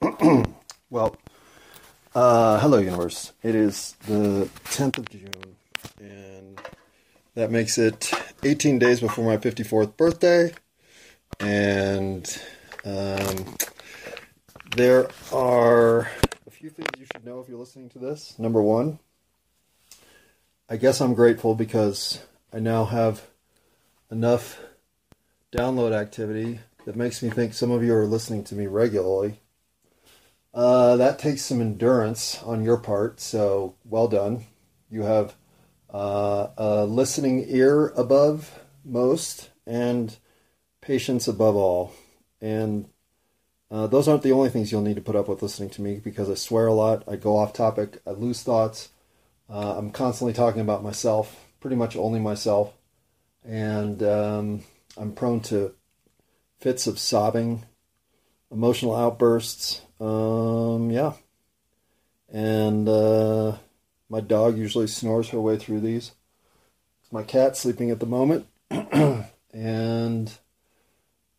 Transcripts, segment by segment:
well, uh, hello, universe. It is the 10th of June, and that makes it 18 days before my 54th birthday. And um, there are a few things you should know if you're listening to this. Number one, I guess I'm grateful because I now have enough download activity that makes me think some of you are listening to me regularly. Uh, that takes some endurance on your part, so well done. You have uh, a listening ear above most and patience above all. And uh, those aren't the only things you'll need to put up with listening to me because I swear a lot, I go off topic, I lose thoughts. Uh, I'm constantly talking about myself, pretty much only myself. And um, I'm prone to fits of sobbing, emotional outbursts. Um, yeah. And uh, my dog usually snores her way through these. It's my cat sleeping at the moment. and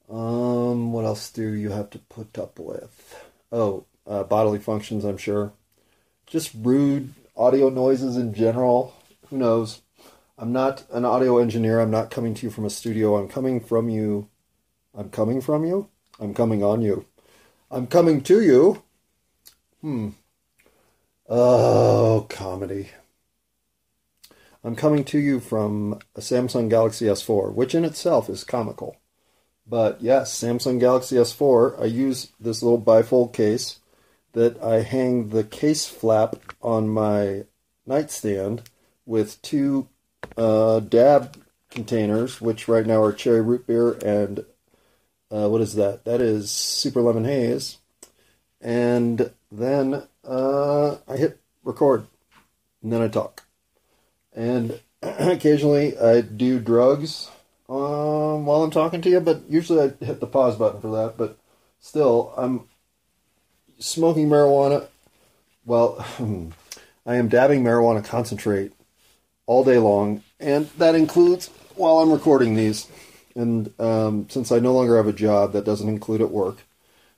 um, what else do you have to put up with? Oh, uh, bodily functions, I'm sure. Just rude audio noises in general. Who knows? I'm not an audio engineer. I'm not coming to you from a studio. I'm coming from you. I'm coming from you. I'm coming on you. I'm coming to you. Hmm. Oh, comedy. I'm coming to you from a Samsung Galaxy S4, which in itself is comical. But yes, Samsung Galaxy S4, I use this little bifold case that I hang the case flap on my nightstand with two uh, dab containers, which right now are cherry root beer and uh, what is that? That is super lemon haze. And then uh, I hit record, and then I talk. And occasionally I do drugs um, while I'm talking to you, but usually I hit the pause button for that. But still, I'm smoking marijuana. Well, I am dabbing marijuana concentrate all day long, and that includes while I'm recording these. And um, since I no longer have a job, that doesn't include at work,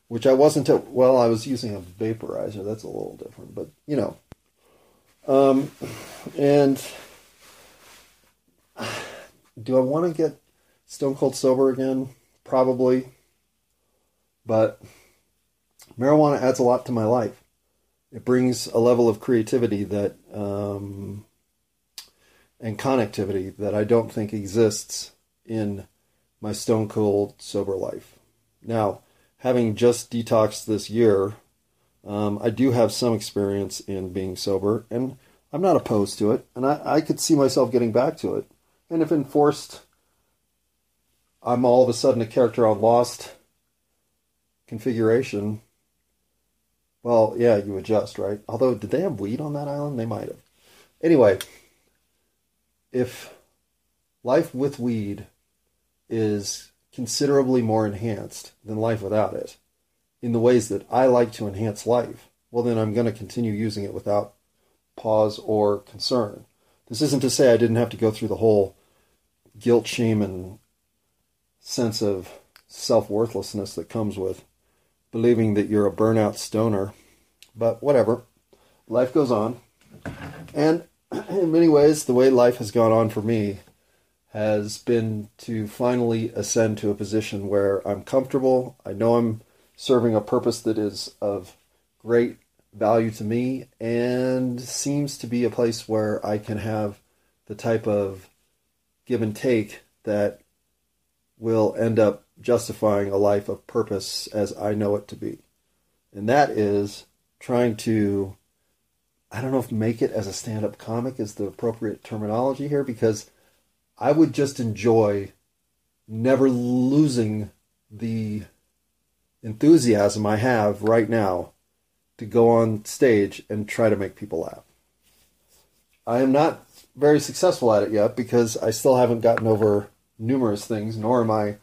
which I wasn't at. Well, I was using a vaporizer. That's a little different, but you know. Um, and do I want to get stone cold sober again? Probably. But marijuana adds a lot to my life. It brings a level of creativity that um, and connectivity that I don't think exists in my stone cold sober life. Now, having just detoxed this year, um, I do have some experience in being sober, and I'm not opposed to it, and I, I could see myself getting back to it. And if enforced, I'm all of a sudden a character on Lost configuration. Well, yeah, you adjust, right? Although, did they have weed on that island? They might have. Anyway, if life with weed is considerably more enhanced than life without it, in the ways that I like to enhance life, well, then I'm going to continue using it without pause or concern. This isn't to say I didn't have to go through the whole guilt, shame, and sense of self worthlessness that comes with believing that you're a burnout stoner. But whatever, life goes on. And in many ways, the way life has gone on for me has been to finally ascend to a position where I'm comfortable. I know I'm serving a purpose that is of great value to me and seems to be a place where I can have the type of give and take that will end up justifying a life of purpose as I know it to be. And that is trying to I don't know if make it as a stand up comic is the appropriate terminology here because I would just enjoy never losing the enthusiasm I have right now to go on stage and try to make people laugh. I am not very successful at it yet because I still haven't gotten over numerous things, nor am I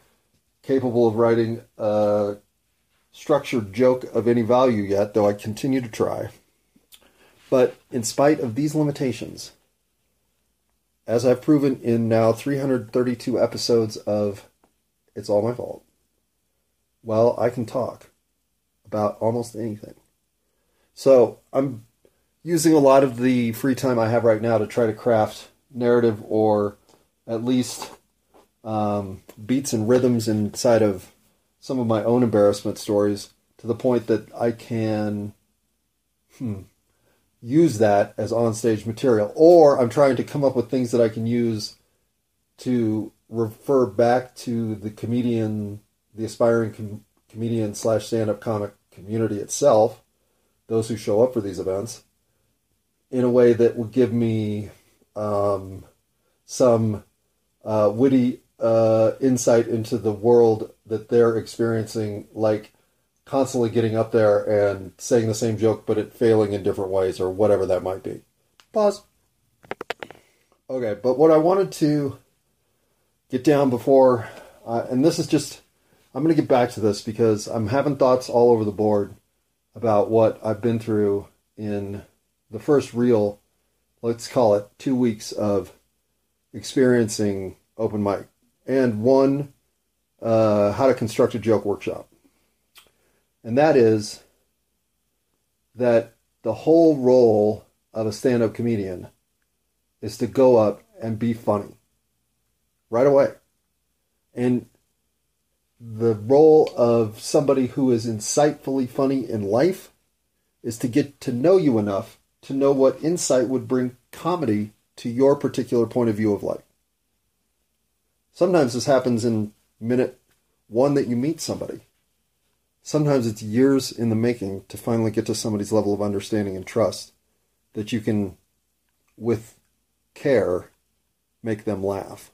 capable of writing a structured joke of any value yet, though I continue to try. But in spite of these limitations, as I've proven in now 332 episodes of It's All My Fault, well, I can talk about almost anything. So I'm using a lot of the free time I have right now to try to craft narrative or at least um, beats and rhythms inside of some of my own embarrassment stories to the point that I can hmm, use that as onstage material. Or I'm trying to come up with things that I can use to refer back to the comedian, the aspiring com- comedian slash stand up comic community itself, those who show up for these events, in a way that will give me um, some uh, witty uh, insight into the world that they're experiencing, like constantly getting up there and saying the same joke, but it failing in different ways, or whatever that might be. Pause. Okay, but what I wanted to get down before, uh, and this is just, I'm going to get back to this because I'm having thoughts all over the board about what I've been through in the first real, let's call it two weeks of experiencing open mic and one uh, how to construct a joke workshop. And that is that the whole role of a stand up comedian is to go up and be funny right away. And the role of somebody who is insightfully funny in life is to get to know you enough to know what insight would bring comedy to your particular point of view of life. Sometimes this happens in minute one that you meet somebody. Sometimes it's years in the making to finally get to somebody's level of understanding and trust that you can, with care, make them laugh.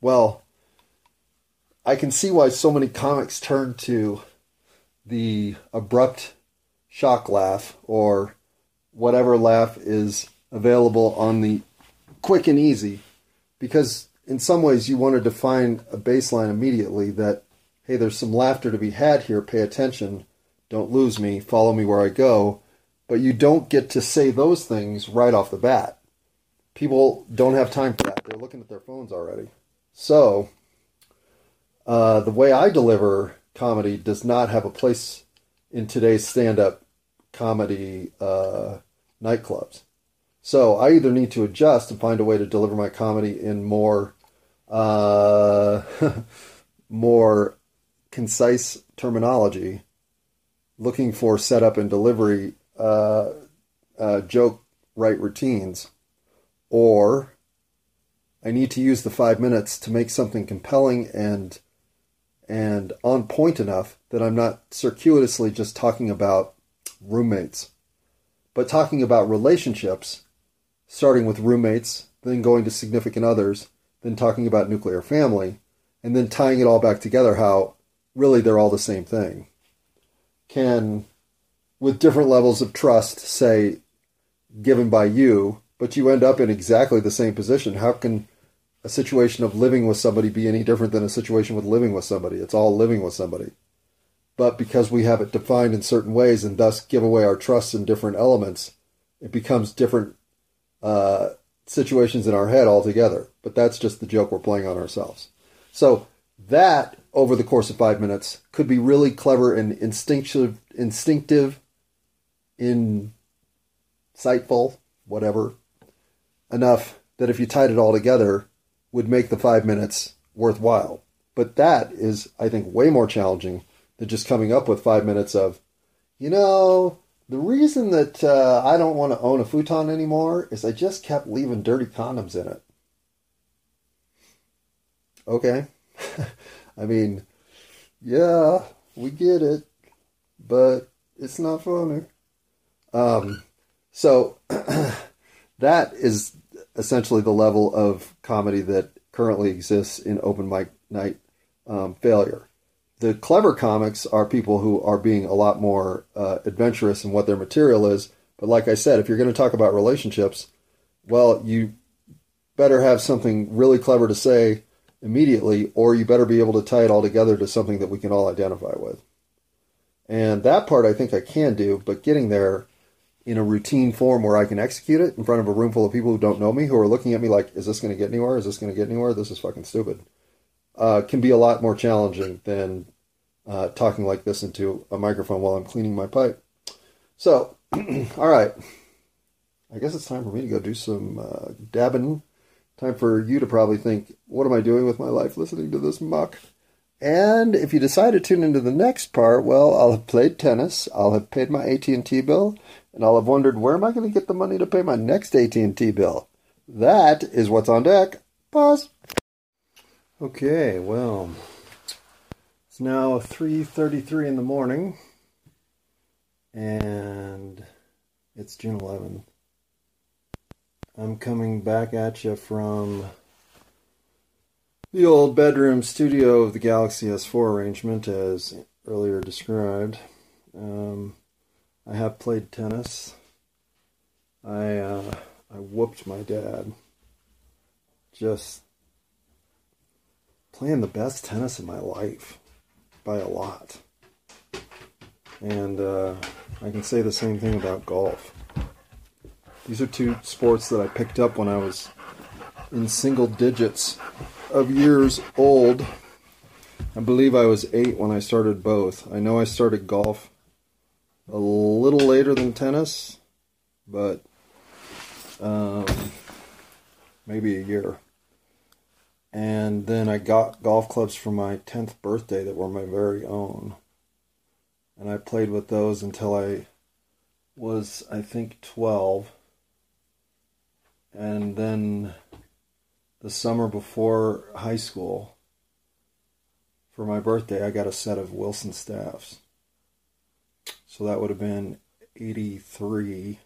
Well, I can see why so many comics turn to the abrupt shock laugh or whatever laugh is available on the quick and easy because in some ways you want to define a baseline immediately that hey there's some laughter to be had here. Pay attention. Don't lose me. Follow me where i go. But you don't get to say those things right off the bat. People don't have time for that. They're looking at their phones already. So uh, the way i deliver comedy does not have a place in today's stand-up comedy uh, nightclubs. So I either need to adjust and find a way to deliver my comedy in more uh, more concise terminology, looking for setup and delivery uh, uh, joke right routines, or I need to use the five minutes to make something compelling and and on point enough that I'm not circuitously just talking about roommates, but talking about relationships, starting with roommates, then going to significant others, then talking about nuclear family, and then tying it all back together how really they're all the same thing, can, with different levels of trust, say, given by you, but you end up in exactly the same position. How can a situation of living with somebody be any different than a situation with living with somebody? It's all living with somebody. But because we have it defined in certain ways and thus give away our trust in different elements, it becomes different uh, situations in our head altogether. But that's just the joke we're playing on ourselves. So that over the course of five minutes could be really clever and instinctive, instinctive, insightful, whatever, enough that if you tied it all together, would make the five minutes worthwhile. But that is, I think, way more challenging than just coming up with five minutes of, you know, the reason that uh, I don't want to own a futon anymore is I just kept leaving dirty condoms in it. Okay. I mean, yeah, we get it, but it's not funny. Um, so that is essentially the level of comedy that currently exists in open mic night um, failure the clever comics are people who are being a lot more uh, adventurous in what their material is. But like I said, if you're going to talk about relationships, well, you better have something really clever to say immediately, or you better be able to tie it all together to something that we can all identify with. And that part I think I can do, but getting there in a routine form where I can execute it in front of a room full of people who don't know me, who are looking at me like, is this going to get anywhere? Is this going to get anywhere? This is fucking stupid uh, can be a lot more challenging than uh, talking like this into a microphone while I'm cleaning my pipe. So, all right. I guess it's time for me to go do some uh, dabbing. Time for you to probably think, what am I doing with my life listening to this muck? And if you decide to tune into the next part, well, I'll have played tennis, I'll have paid my AT&T bill, and I'll have wondered where am I going to get the money to pay my next AT&T bill. That is what's on deck. Pause. Okay, well, it's now 3:33 in the morning and it's June 11th. I'm coming back at you from the old bedroom studio of the Galaxy S4 arrangement, as earlier described. Um, I have played tennis. I uh, I whooped my dad. Just playing the best tennis of my life by a lot. And uh, I can say the same thing about golf. These are two sports that I picked up when I was in single digits of years old. I believe I was eight when I started both. I know I started golf a little later than tennis, but um, maybe a year. And then I got golf clubs for my 10th birthday that were my very own. And I played with those until I was, I think, 12. And then the summer before high school, for my birthday, I got a set of Wilson staffs. So that would have been 83.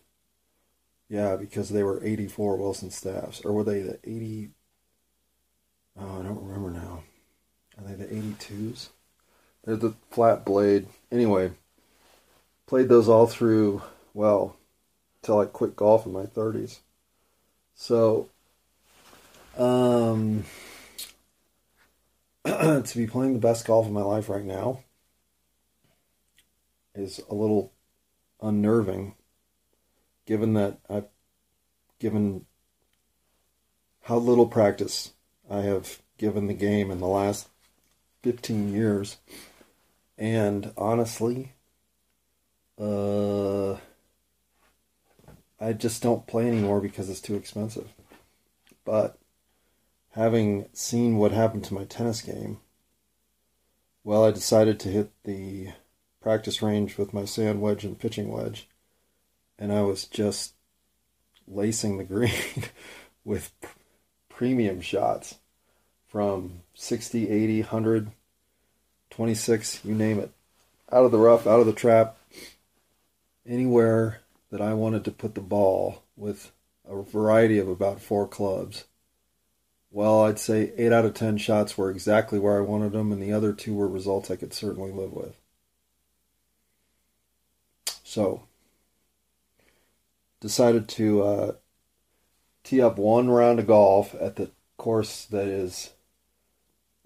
Yeah, because they were 84 Wilson staffs. Or were they the 80? Oh, I don't remember now. Are they the 82s? They're the flat blade. Anyway, played those all through, well, till I quit golf in my 30s. So, um, to be playing the best golf of my life right now is a little unnerving, given that I've given how little practice I have given the game in the last 15 years. And honestly, uh, I just don't play anymore because it's too expensive. But having seen what happened to my tennis game, well, I decided to hit the practice range with my sand wedge and pitching wedge, and I was just lacing the green with premium shots from 60, 80, 100, 26, you name it. Out of the rough, out of the trap, anywhere that I wanted to put the ball with a variety of about four clubs. Well, I'd say 8 out of 10 shots were exactly where I wanted them, and the other two were results I could certainly live with. So, decided to uh, tee up one round of golf at the course that is,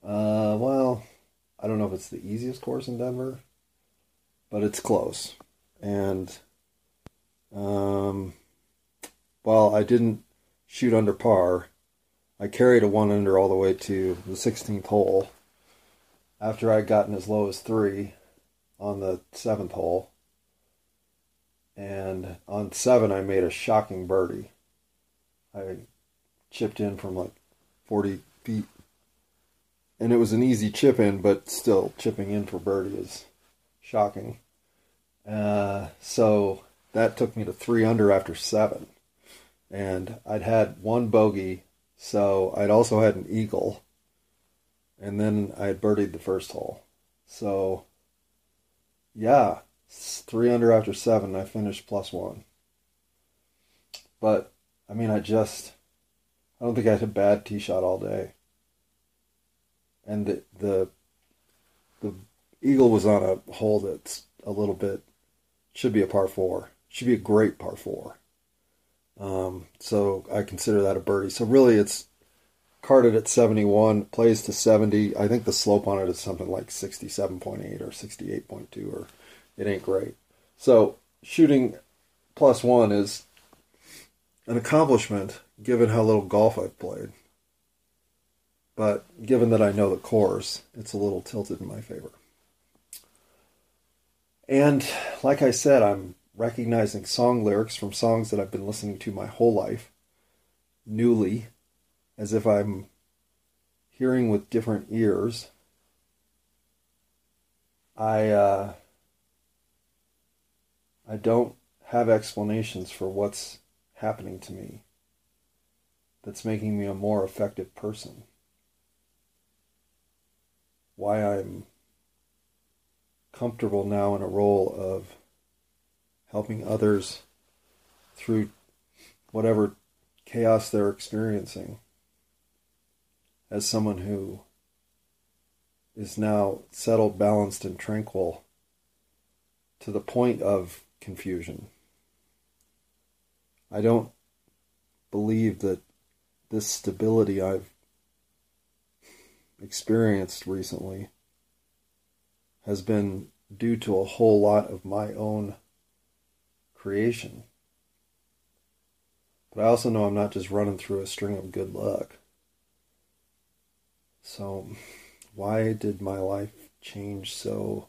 uh, well, I don't know if it's the easiest course in Denver, but it's close. And, um, while I didn't shoot under par, I carried a one under all the way to the 16th hole after I'd gotten as low as three on the seventh hole. And on seven, I made a shocking birdie. I chipped in from like 40 feet and it was an easy chip in, but still chipping in for birdie is shocking. Uh, so that took me to three under after seven, and I'd had one bogey, so I'd also had an eagle, and then I had birdied the first hole. So, yeah, three under after seven. I finished plus one. But I mean, I just I don't think I had a bad tee shot all day and the the the eagle was on a hole that's a little bit should be a par four. Should be a great par four. Um, so I consider that a birdie. So really, it's carded at 71, plays to 70. I think the slope on it is something like 67.8 or 68.2, or it ain't great. So shooting plus one is an accomplishment given how little golf I've played. But given that I know the course, it's a little tilted in my favor. And like I said, I'm recognizing song lyrics from songs that I've been listening to my whole life, newly, as if I'm hearing with different ears. I uh, I don't have explanations for what's happening to me that's making me a more effective person. Why I'm comfortable now in a role of helping others through whatever chaos they're experiencing as someone who is now settled, balanced, and tranquil to the point of confusion. I don't believe that this stability I've experienced recently has been due to a whole lot of my own creation. But I also know I'm not just running through a string of good luck. So, why did my life change so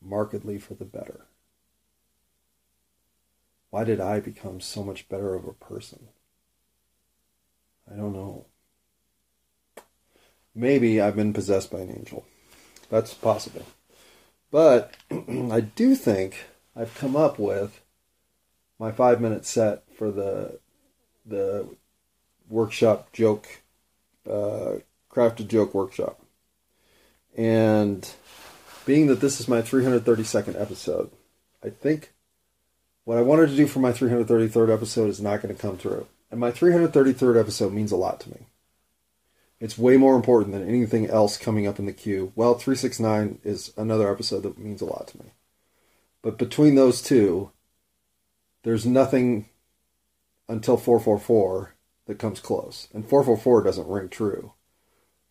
markedly for the better? Why did I become so much better of a person? I don't know. Maybe I've been possessed by an angel. That's possible. But I do think I've come up with my five minute set for the the workshop joke uh, crafted joke workshop. And being that this is my 332nd episode, I think what I wanted to do for my 333rd episode is not going to come through. And my 333rd episode means a lot to me. It's way more important than anything else coming up in the queue. Well, 369 is another episode that means a lot to me. But between those two, there's nothing until 444 that comes close. And 444 doesn't ring true.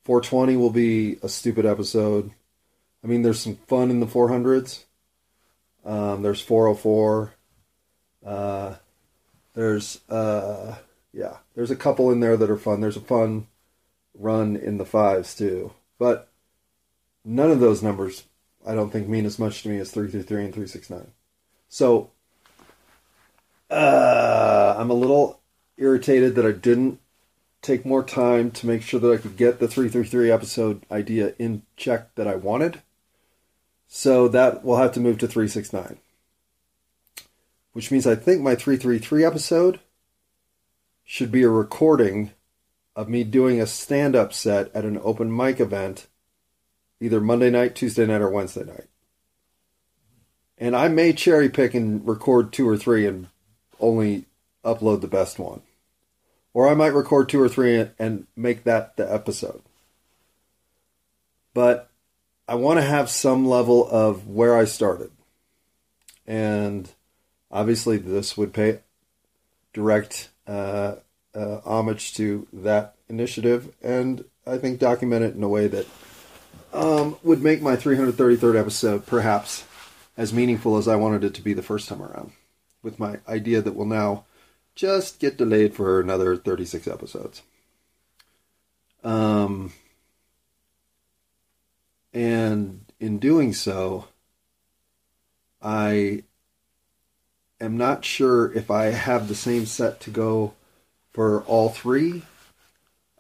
420 will be a stupid episode. I mean, there's some fun in the 400s. Um, there's 404. Uh, there's, uh, yeah, there's a couple in there that are fun. There's a fun run in the fives, too. But none of those numbers, I don't think, mean as much to me as 333 and 369. So uh, I'm a little irritated that I didn't take more time to make sure that I could get the 333 episode idea in check that I wanted. So that will have to move to 369. Which means I think my 333 episode should be a recording of me doing a stand up set at an open mic event either Monday night, Tuesday night, or Wednesday night. And I may cherry pick and record two or three and only upload the best one. Or I might record two or three and make that the episode. But I want to have some level of where I started. And obviously, this would pay direct uh, uh, homage to that initiative and I think document it in a way that um, would make my 333rd episode perhaps as meaningful as I wanted it to be the first time around with my idea that will now just get delayed for another 36 episodes. Um, and in doing so, I am not sure if I have the same set to go for all three,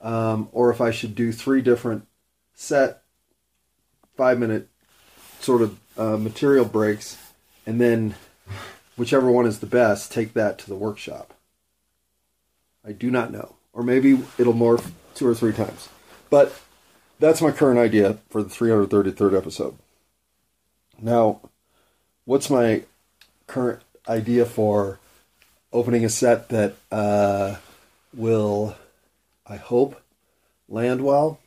um, or if I should do three different set five minute sort of uh, material breaks and then whichever one is the best, take that to the workshop. I do not know. Or maybe it'll morph two or three times. But that's my current idea for the 333rd episode. Now, what's my current idea for opening a set that uh, will, I hope, land well?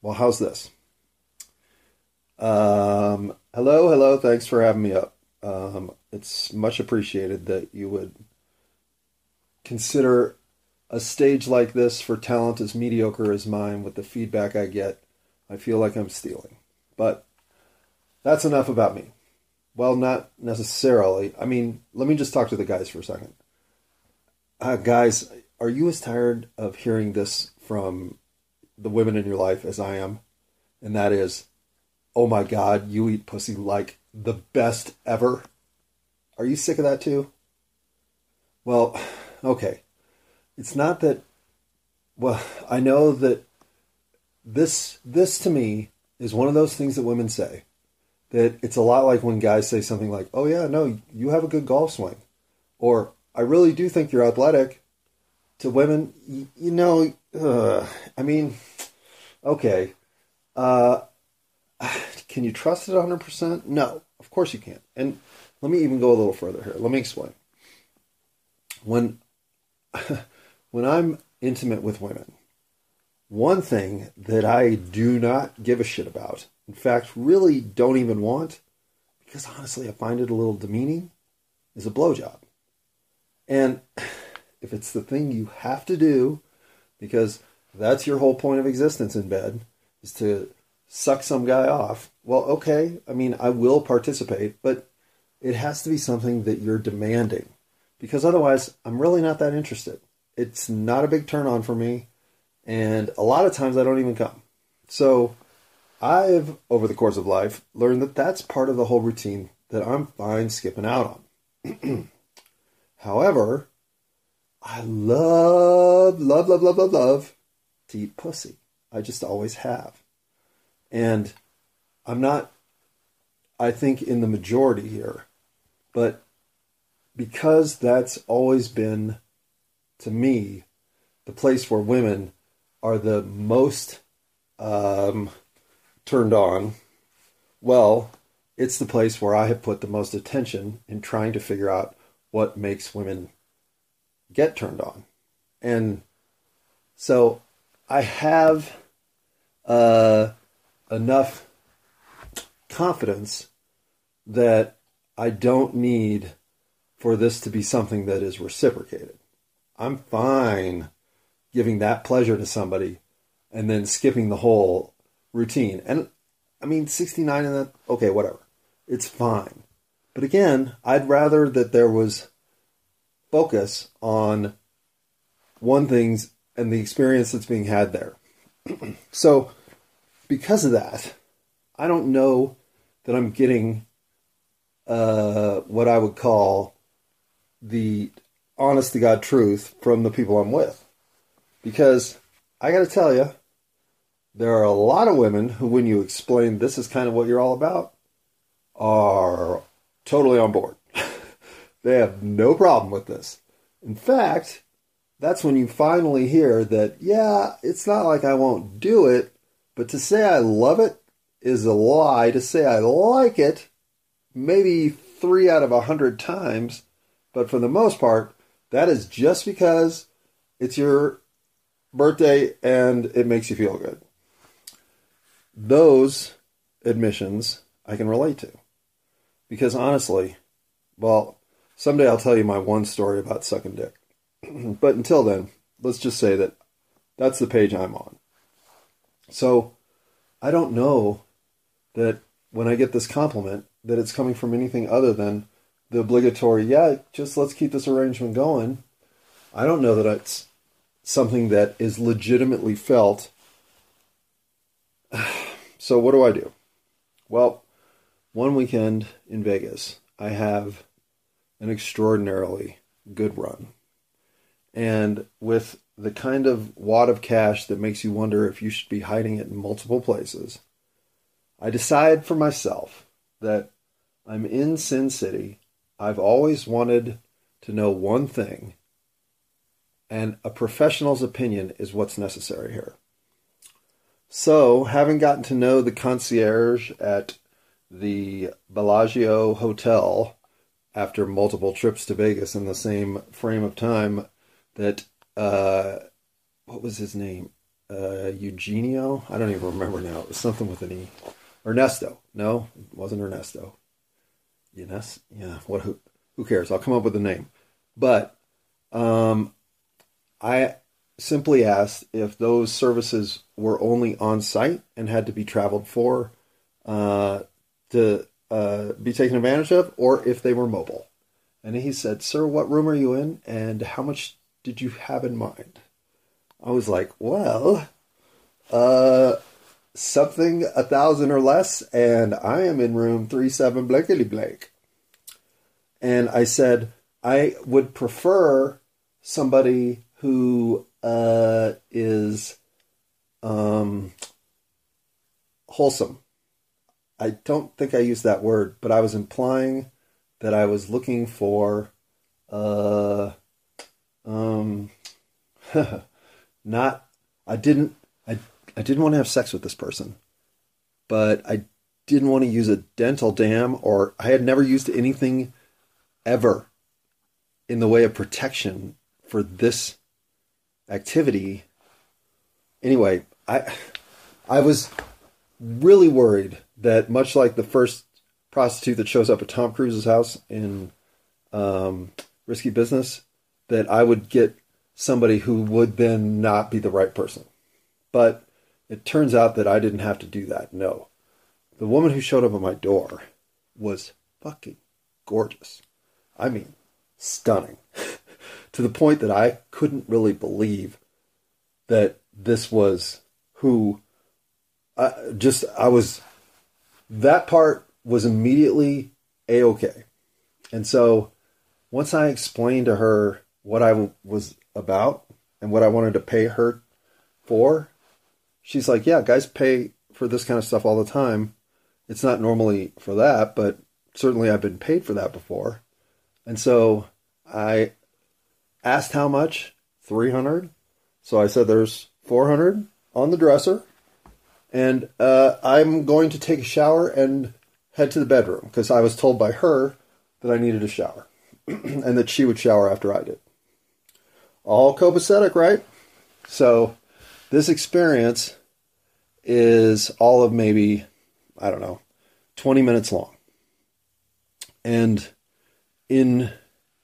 Well, how's this? Um, hello, hello. Thanks for having me up. Um, it's much appreciated that you would consider a stage like this for talent as mediocre as mine with the feedback I get. I feel like I'm stealing. But that's enough about me. Well, not necessarily. I mean, let me just talk to the guys for a second. Uh, guys, are you as tired of hearing this from the women in your life as I am? And that is, oh my God, you eat pussy like the best ever. Are you sick of that too? Well, okay. It's not that well, I know that this this to me is one of those things that women say. That it's a lot like when guys say something like, "Oh yeah, no, you have a good golf swing," or "I really do think you're athletic." To women, you, you know, uh, I mean, okay, uh, can you trust it 100%? No, of course you can't. And let me even go a little further here. Let me explain. When when I'm intimate with women, one thing that I do not give a shit about, in fact, really don't even want, because honestly I find it a little demeaning, is a blowjob. And if it's the thing you have to do, because that's your whole point of existence in bed, is to suck some guy off, well, okay, I mean, I will participate, but it has to be something that you're demanding, because otherwise I'm really not that interested. It's not a big turn on for me and a lot of times I don't even come. So I've, over the course of life, learned that that's part of the whole routine that I'm fine skipping out on. However, I love, love, love, love, love, love to eat pussy. I just always have. And I'm not, I think, in the majority here, but because that's always been, to me, the place where women are the most um, turned on, well, it's the place where I have put the most attention in trying to figure out what makes women get turned on. And so I have uh, enough confidence that I don't need for this to be something that is reciprocated. I'm fine giving that pleasure to somebody and then skipping the whole routine. And I mean, 69 and that, okay, whatever. It's fine. But again, I'd rather that there was focus on one thing's and the experience that's being had there. so, because of that, I don't know that I'm getting uh, what I would call the honest to God truth from the people I'm with. Because I got to tell you, there are a lot of women who, when you explain this is kind of what you're all about, are totally on board. they have no problem with this. In fact, that's when you finally hear that, yeah, it's not like I won't do it, but to say I love it is a lie. To say I like it, maybe three out of a hundred times, but for the most part, that is just because it's your birthday and it makes you feel good. Those admissions I can relate to. Because honestly, well, someday I'll tell you my one story about sucking dick. but until then, let's just say that that's the page I'm on. So I don't know that when I get this compliment that it's coming from anything other than the obligatory, yeah, just let's keep this arrangement going. I don't know that it's something that is legitimately felt. So, what do I do? Well, one weekend in Vegas, I have an extraordinarily good run. And with the kind of wad of cash that makes you wonder if you should be hiding it in multiple places, I decide for myself that I'm in Sin City. I've always wanted to know one thing, and a professional's opinion is what's necessary here. So, having gotten to know the concierge at the Bellagio Hotel after multiple trips to Vegas in the same frame of time, that uh, what was his name? Uh, Eugenio? I don't even remember now. It was something with an E. Ernesto. No, it wasn't Ernesto. Yes, yeah. What? Who? Who cares? I'll come up with a name. But um, I simply asked if those services were only on site and had to be traveled for uh, to uh, be taken advantage of, or if they were mobile. And he said, Sir, what room are you in and how much did you have in mind? I was like, Well, uh, something a thousand or less, and I am in room three seven blankety blank. And I said I would prefer somebody who uh, is um, wholesome. I don't think I used that word, but I was implying that I was looking for uh, um, not I didn't I I didn't want to have sex with this person, but I didn't want to use a dental dam or I had never used anything ever in the way of protection for this activity. Anyway, I I was really worried that much like the first prostitute that shows up at Tom Cruise's house in um, Risky Business, that I would get somebody who would then not be the right person. But it turns out that I didn't have to do that. No. The woman who showed up at my door was fucking gorgeous. I mean, stunning. to the point that I couldn't really believe that this was who I just I was that part was immediately a okay. And so once I explained to her what I was about and what I wanted to pay her for, she's like, "Yeah, guys pay for this kind of stuff all the time. It's not normally for that, but certainly I've been paid for that before." And so I asked how much, 300. So I said there's 400 on the dresser. And uh, I'm going to take a shower and head to the bedroom because I was told by her that I needed a shower and that she would shower after I did. All copacetic, right? So this experience is all of maybe, I don't know, 20 minutes long. And in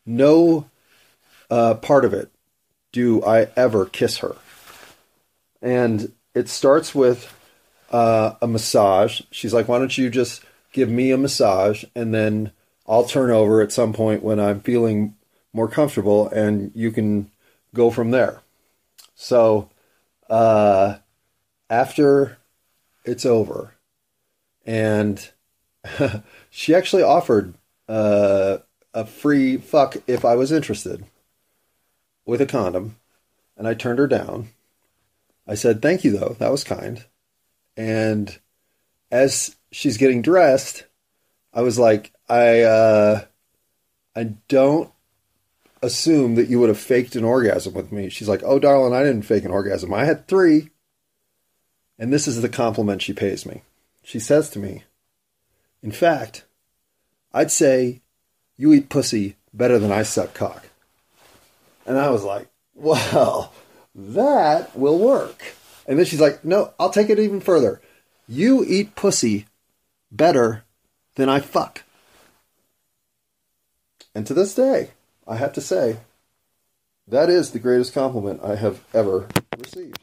no uh, part of it do I ever kiss her. And it starts with uh, a massage. She's like, why don't you just give me a massage and then I'll turn over at some point when I'm feeling more comfortable and you can go from there. So uh, after it's over, and she actually offered uh, a free fuck if I was interested with a condom, and I turned her down. I said, Thank you, though. That was kind. And as she's getting dressed, I was like, I, uh, I don't assume that you would have faked an orgasm with me. She's like, Oh, darling, I didn't fake an orgasm. I had three. And this is the compliment she pays me. She says to me, In fact, I'd say you eat pussy better than I suck cock. And I was like, Well, that will work. And then she's like, No, I'll take it even further. You eat pussy better than I fuck. And to this day, I have to say, that is the greatest compliment I have ever received.